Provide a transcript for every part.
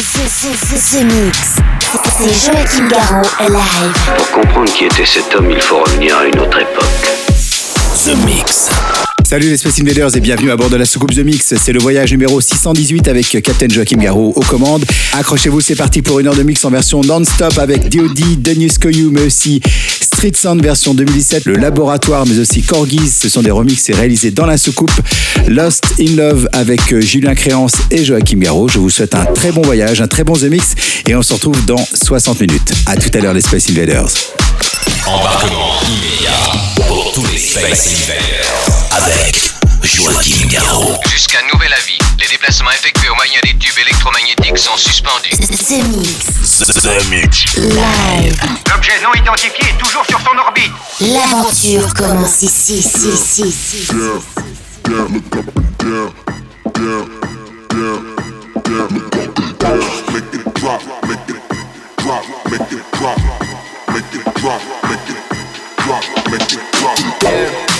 The, Mix. C'est Joachim Garraud live. Pour comprendre qui était cet homme, il faut revenir à une autre époque. The Mix. Salut les Space Invaders et bienvenue à bord de la soucoupe The Mix. C'est le voyage numéro 618 avec Captain Joachim Garraud aux commandes. Accrochez-vous, c'est parti pour une heure de mix en version non-stop avec D.O.D., Denis Koyu, mais aussi Street Sound version 2017, Le Laboratoire, mais aussi Corgis. Ce sont des remixes réalisés dans la soucoupe. Lost in Love avec Julien Créance et Joachim Garraud. Je vous souhaite un très bon voyage, un très bon The Mix et on se retrouve dans 60 minutes. À tout à l'heure les Space Invaders. Embarquement immédiat pour tous les Space Invaders. Avec Joachim Garraud. Jusqu'à nouvel avis, les déplacements effectués au moyen des tubes électromagnétiques sont suspendus. The Mix. The Mix. Live. L'objet non identifié est toujours sur son orbite. L'aventure commence ici, ici, ici, ici. drop, drop, make it drop.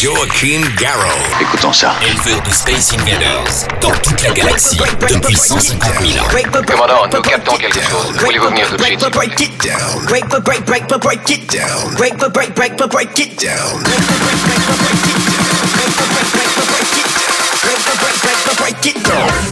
Joachim Garrow. Écoutons ça. Éleveur de Space Invaders dans toute la galaxie depuis 150 000 ans. Commandant, nous captons quelque chose. Voulez-vous venir tout de suite Break it down. Break the break, break the break it down. Break the break, break the break it down. Break the break, break the break it down. Break the break, break the break it down. Break the break, break the break it down.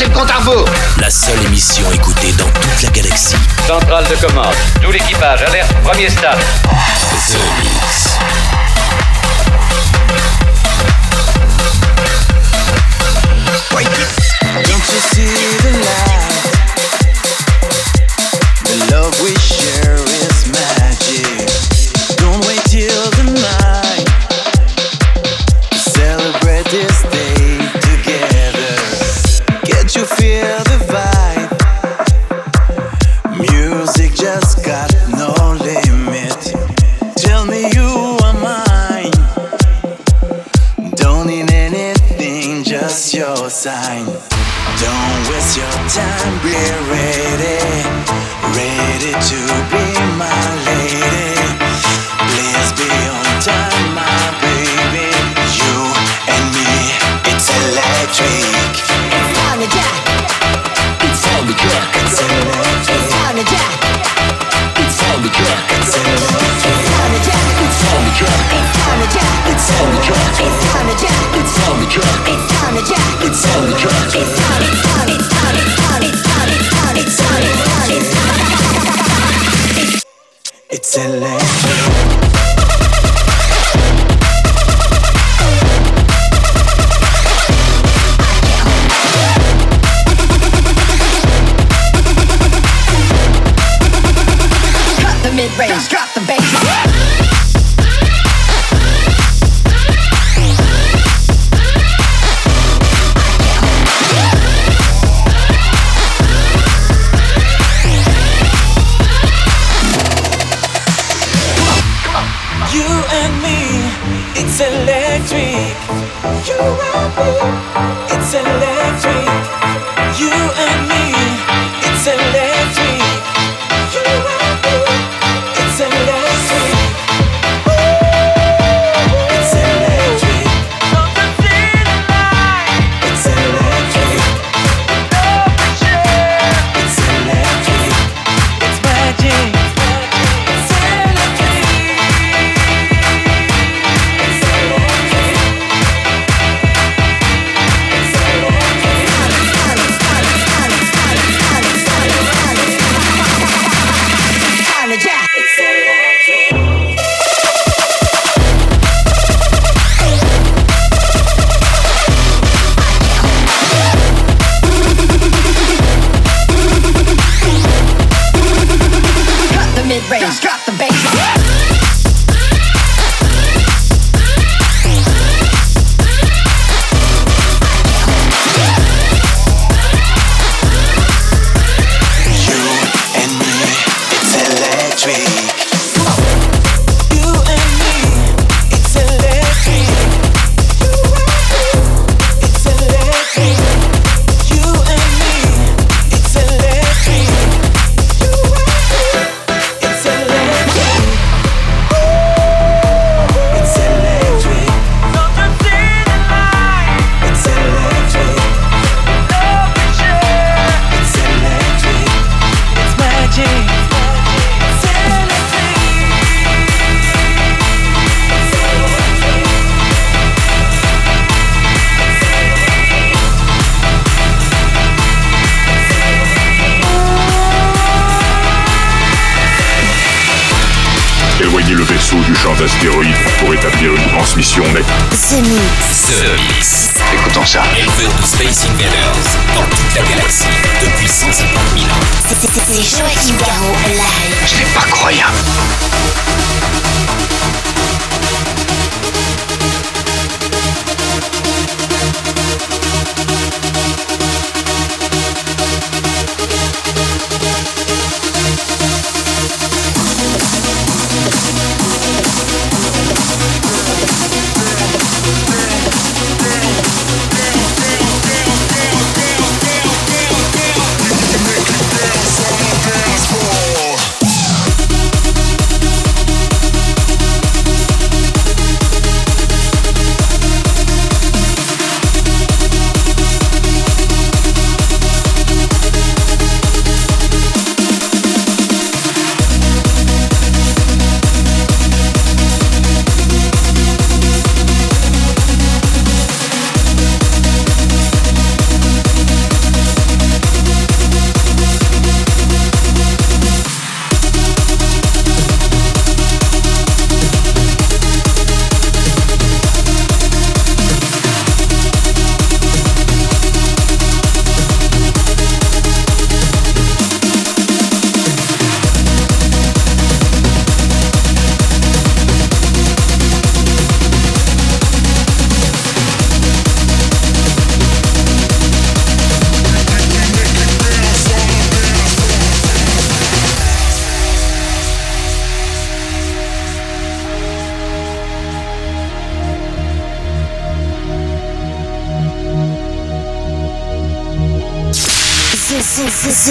Le compte à rebours La seule émission écoutée dans toute la galaxie. Centrale de commande. Tout l'équipage, alerte, premier stade. The Mix. Don't you see the light? The love we share d'astéroïdes pour établir une transmission nette. The Mix. The Mix. Écoutons ça. Elven Space Invaders dans toute la galaxie depuis 150 000 ans. C'est Joachim Garraud live. C'est pas croyable.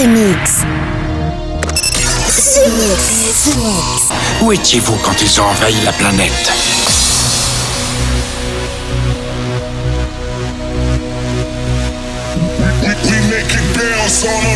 Mix. Où étiez-vous quand ils ont envahi la planète We, we make it bounce on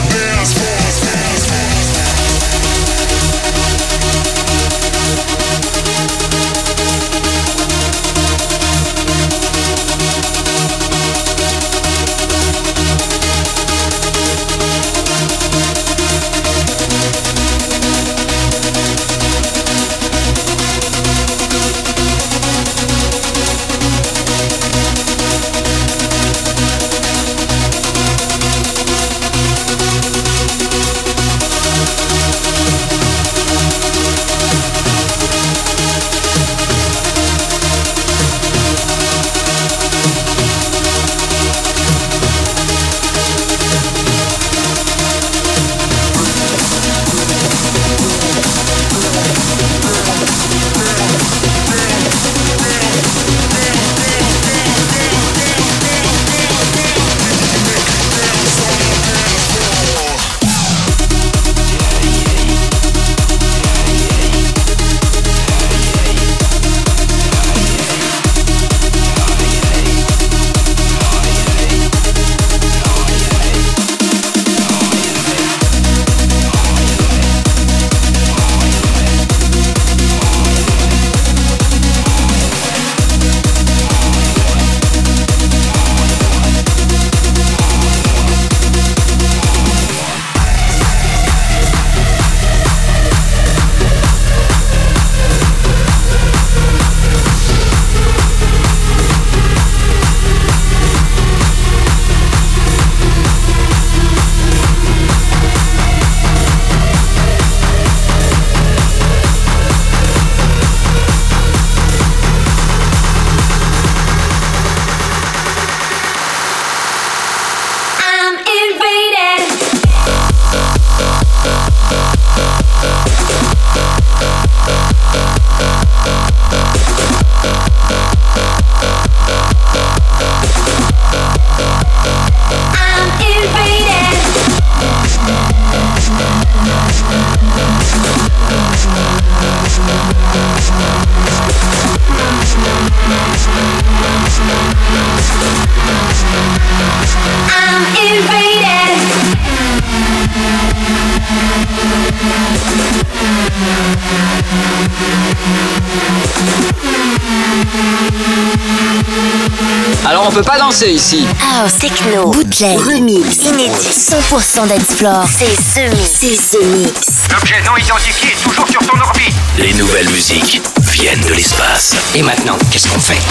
Danser ici. House, techno, bootleg, remix, inédit, 100% dance floor. C'est ce mix. C'est ce mix. L'objet non identifié est toujours sur son orbite. Les nouvelles musiques viennent de l'espace. Et maintenant, qu'est-ce qu'on fait?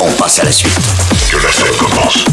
On passe à la suite. Que la fête commence.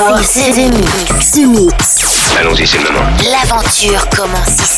Floor. 100% dance floor. C'est ce mix. Ce mix. Allons-y, c'est le moment. L'aventure commence ici.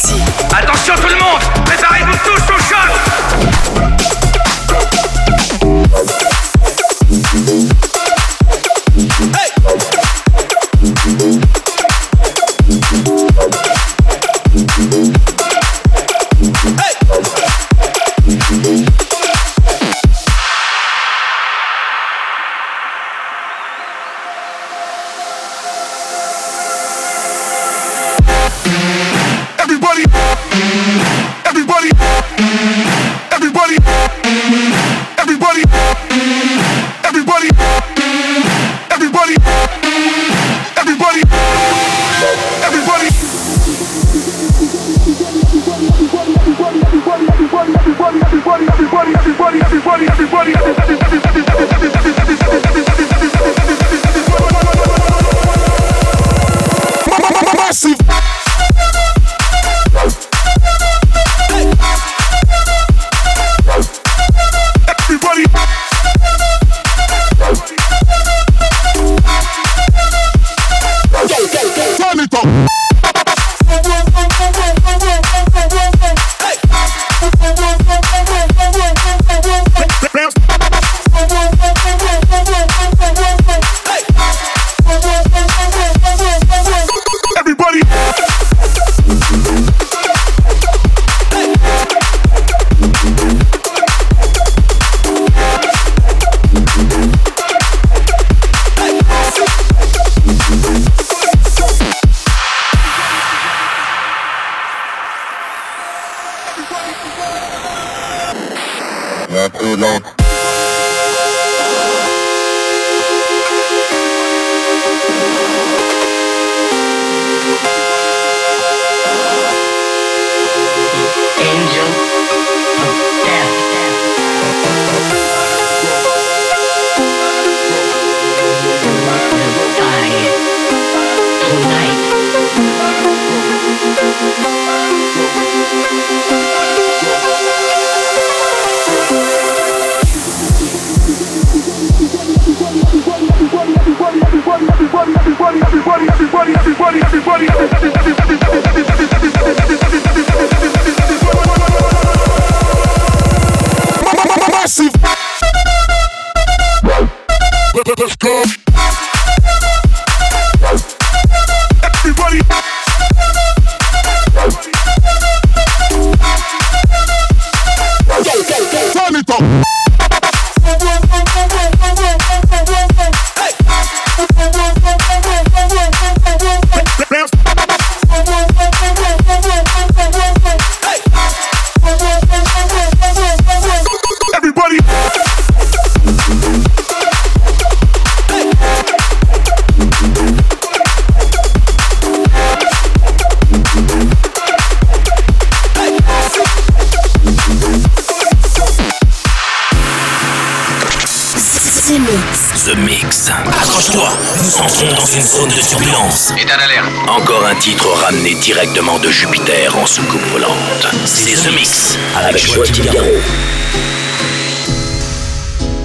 Titre ramené directement de Jupiter en soucoupe volante. C'est The Mix avec Joachim Garraud.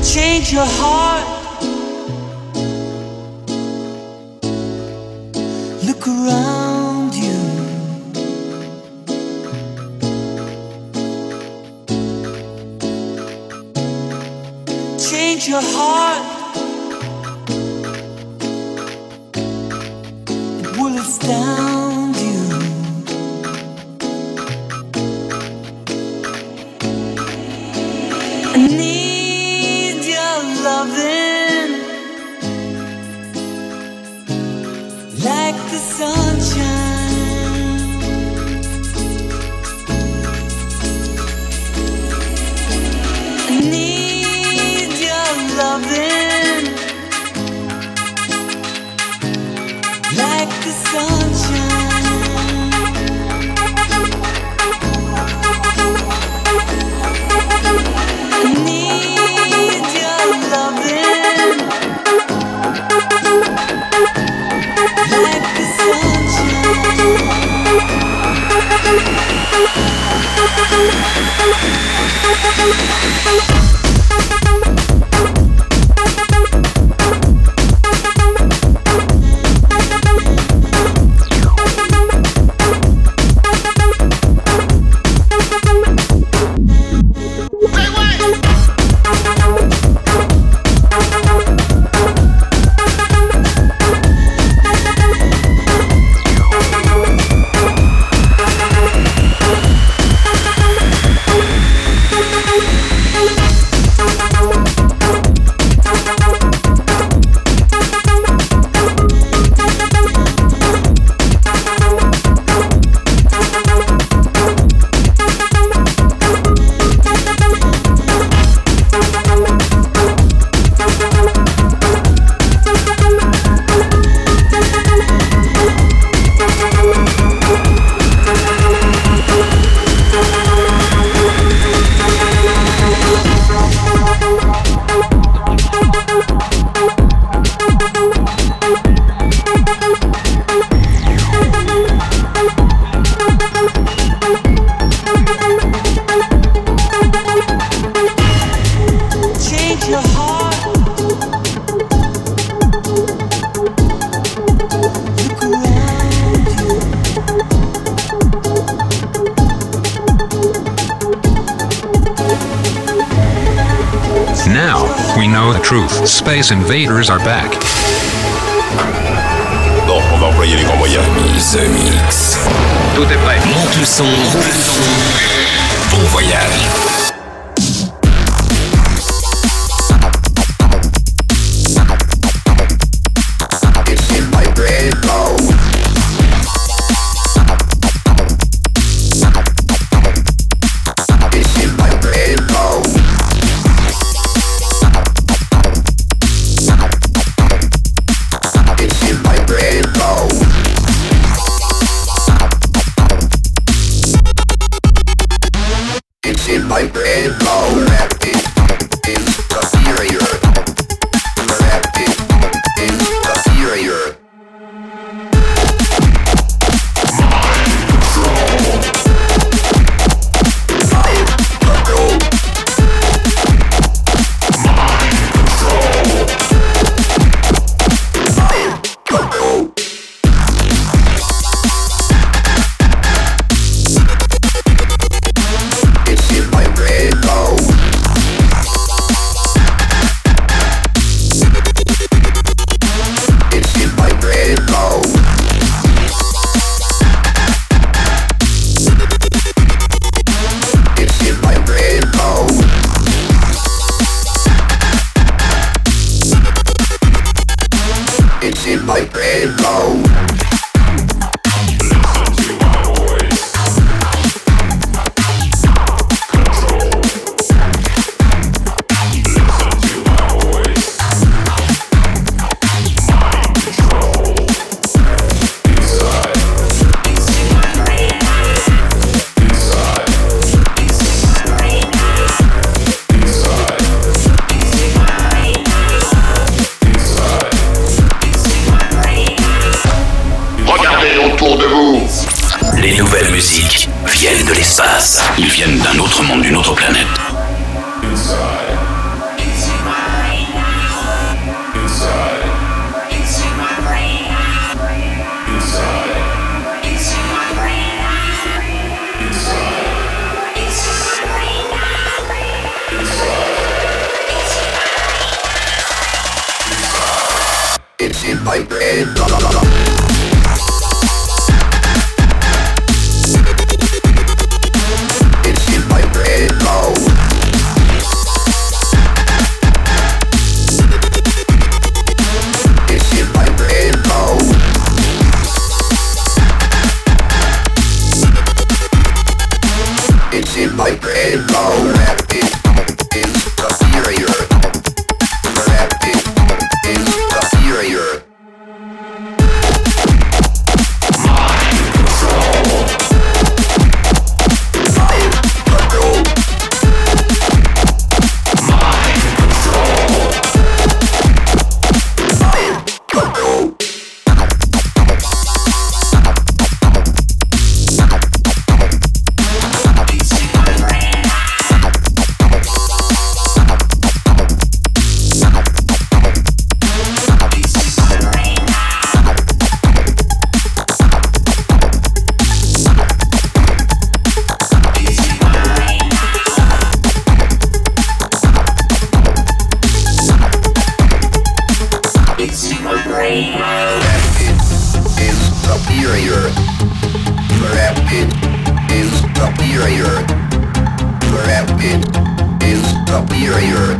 Change your heart. Bon voyage. Ils viennent d'un autre monde, d'une autre planète. Superior. Superior.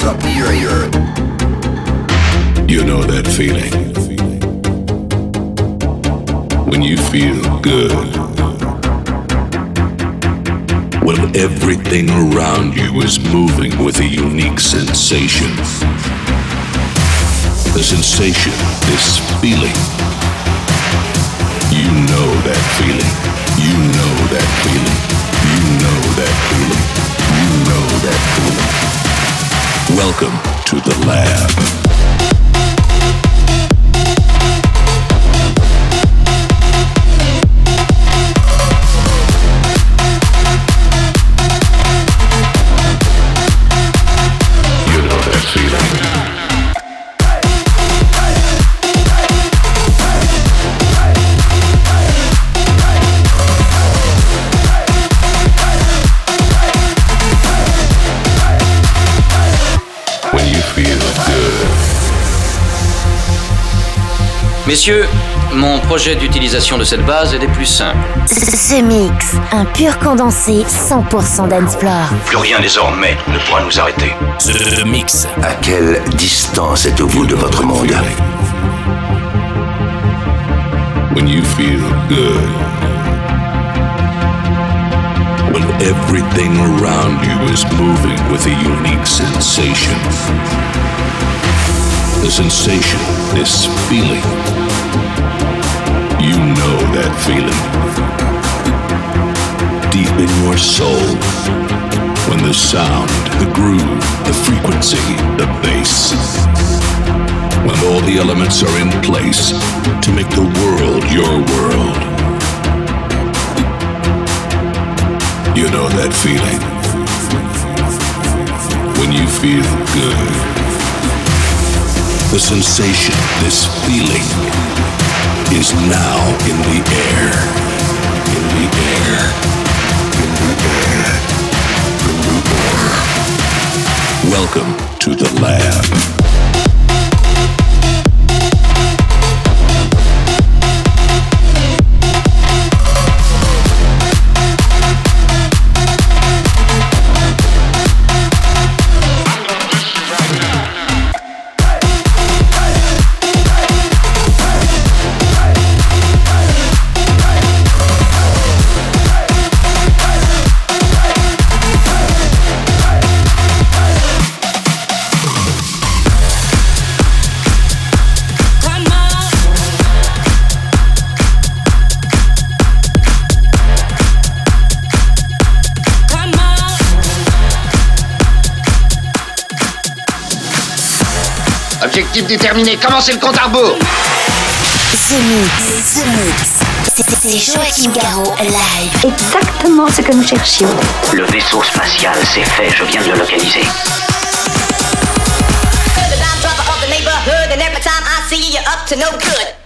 Superior. You know that feeling. When you feel good. When everything around you is moving with a unique sensation. The sensation, this feeling. You know that feeling. You know that feeling. You know that feeling. You know that feeling. Welcome to the lab. Messieurs, mon projet d'utilisation de cette base est des plus simples. Ce mix, un pur condensé 100% dancefloor. Plus rien désormais ne pourra nous arrêter. The Mix. À quelle distance êtes-vous de votre monde? When you feel good. When everything around you is moving with a unique sensation. The sensation, this feeling. You know that feeling. Deep in your soul. When the sound, the groove, the frequency, the bass. When all the elements are in place to make the world your world. You know that feeling. When you feel good. The sensation, this feeling, is now in the air. In the air. In the air. In the air. Welcome to the lab. Objectif déterminé, commencez le compte à rebours? The Mix. The Mix. C'est Joachim Garraud live. Exactement ce que nous cherchions. Le vaisseau spatial, c'est fait, je viens de le localiser. And every time I see you, you're up to no good.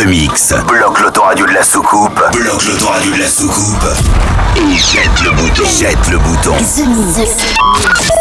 The Mix. Bloque l'autoradio de la soucoupe. Bloque l'autoradio de la soucoupe. Et jette le bouton. Jette le bouton. The Mix.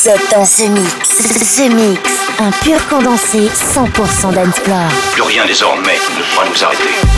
C'est un The Mix. The Mix. Un pur condensé 100% d'Ensplore. Plus rien désormais ne pourra nous arrêter.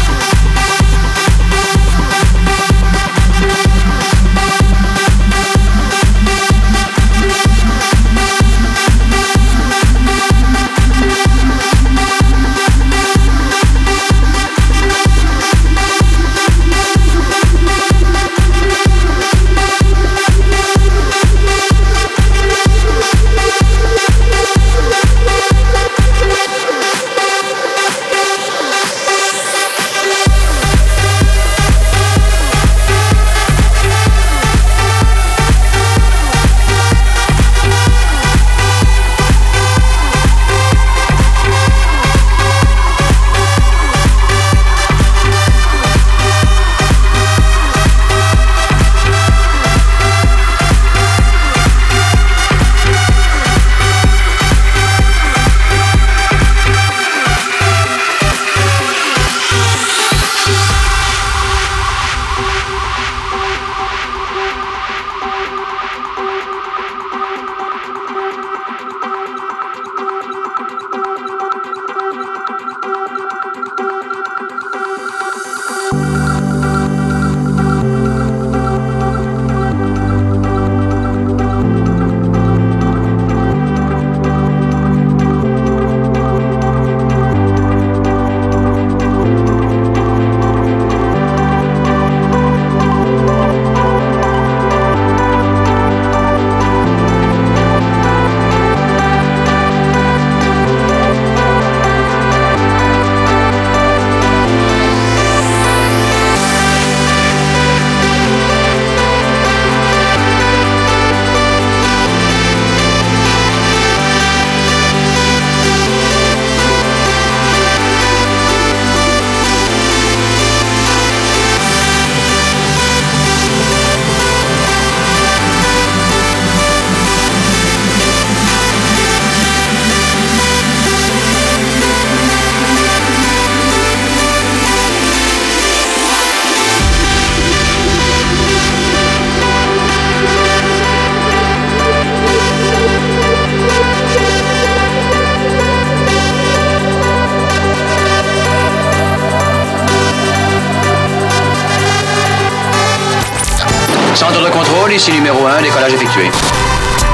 Ici numéro 1, décollage effectué.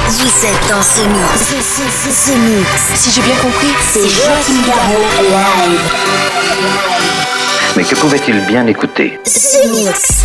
Vous êtes dans ce mix. Ce, ce, ce, ce mix. Si j'ai bien compris, C'est Joachim Garraud live. Mais que pouvait-il bien écouter? Ce mix.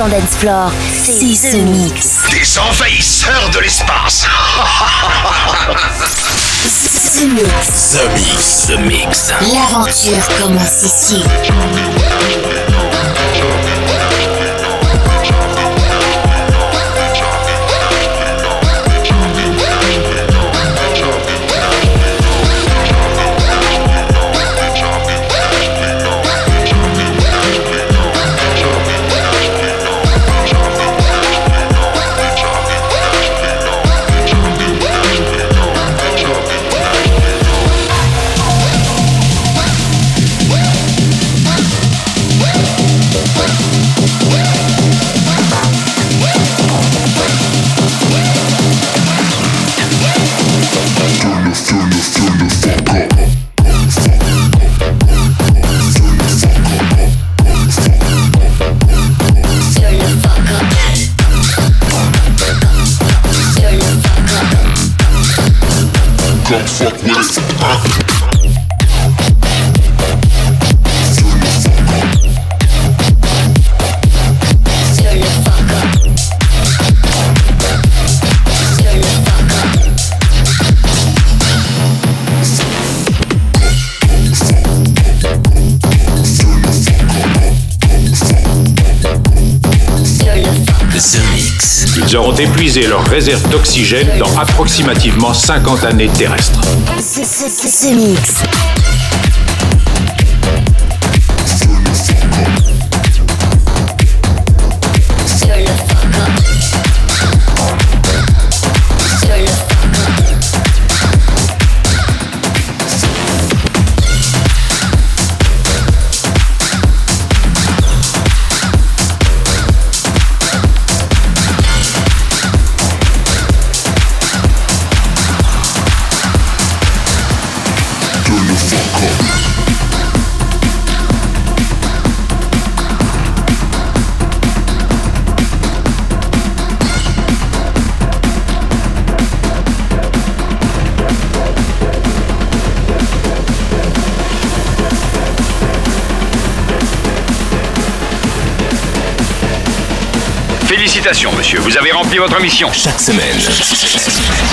100% dance floor, c'est The Mix. Des envahisseurs de l'espace The Mix. The Mix. The Mix. L'aventure commence ici. Épuisé leur réserve d'oxygène dans approximativement 50 années terrestres. Félicitations, monsieur. Vous avez rempli votre mission. Chaque semaine.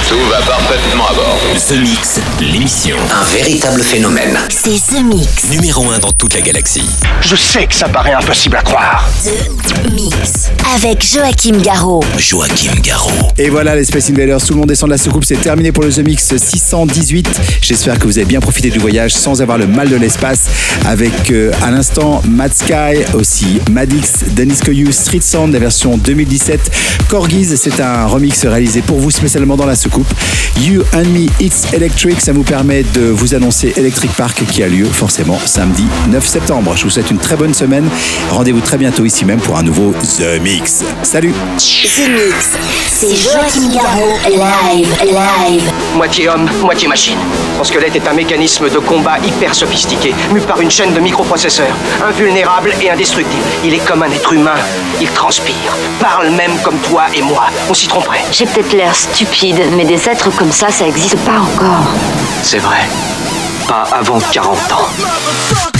Tout va parfaitement à bord. The Mix, l'émission. Un véritable phénomène. C'est The Mix. Numéro 1 dans toute la galaxie. Je sais que ça paraît impossible à croire. The Mix. Avec Joachim Garraud. Joachim Garraud. Et voilà les Space Invaders, tout le monde descend de la soucoupe, c'est terminé pour le The Mix 618. J'espère que vous avez bien profité du voyage sans avoir le mal de l'espace avec euh, à l'instant Mad Sky, aussi Madix, Dennis Koyu, Street Sound, la version 2017. Corgis, c'est un remix réalisé pour vous spécialement dans la soucoupe. You and Me It's Electric, ça vous permet de vous annoncer Electric Park qui a lieu forcément samedi 9 septembre. Je vous souhaite une très bonne semaine. Rendez-vous très bientôt ici même pour un nouveau The Mix. Salut The Mix. C'est Joachim Garraud, live, live. Moitié homme, moitié machine. Son squelette est un mécanisme de combat hyper sophistiqué, mu par une chaîne de microprocesseurs, invulnérable et indestructible. Il est comme un être humain. Il transpire, parle même comme toi et moi. On s'y tromperait. J'ai peut-être l'air stupide, mais des êtres comme ça, ça existe pas encore. C'est vrai. Pas avant 40 ans.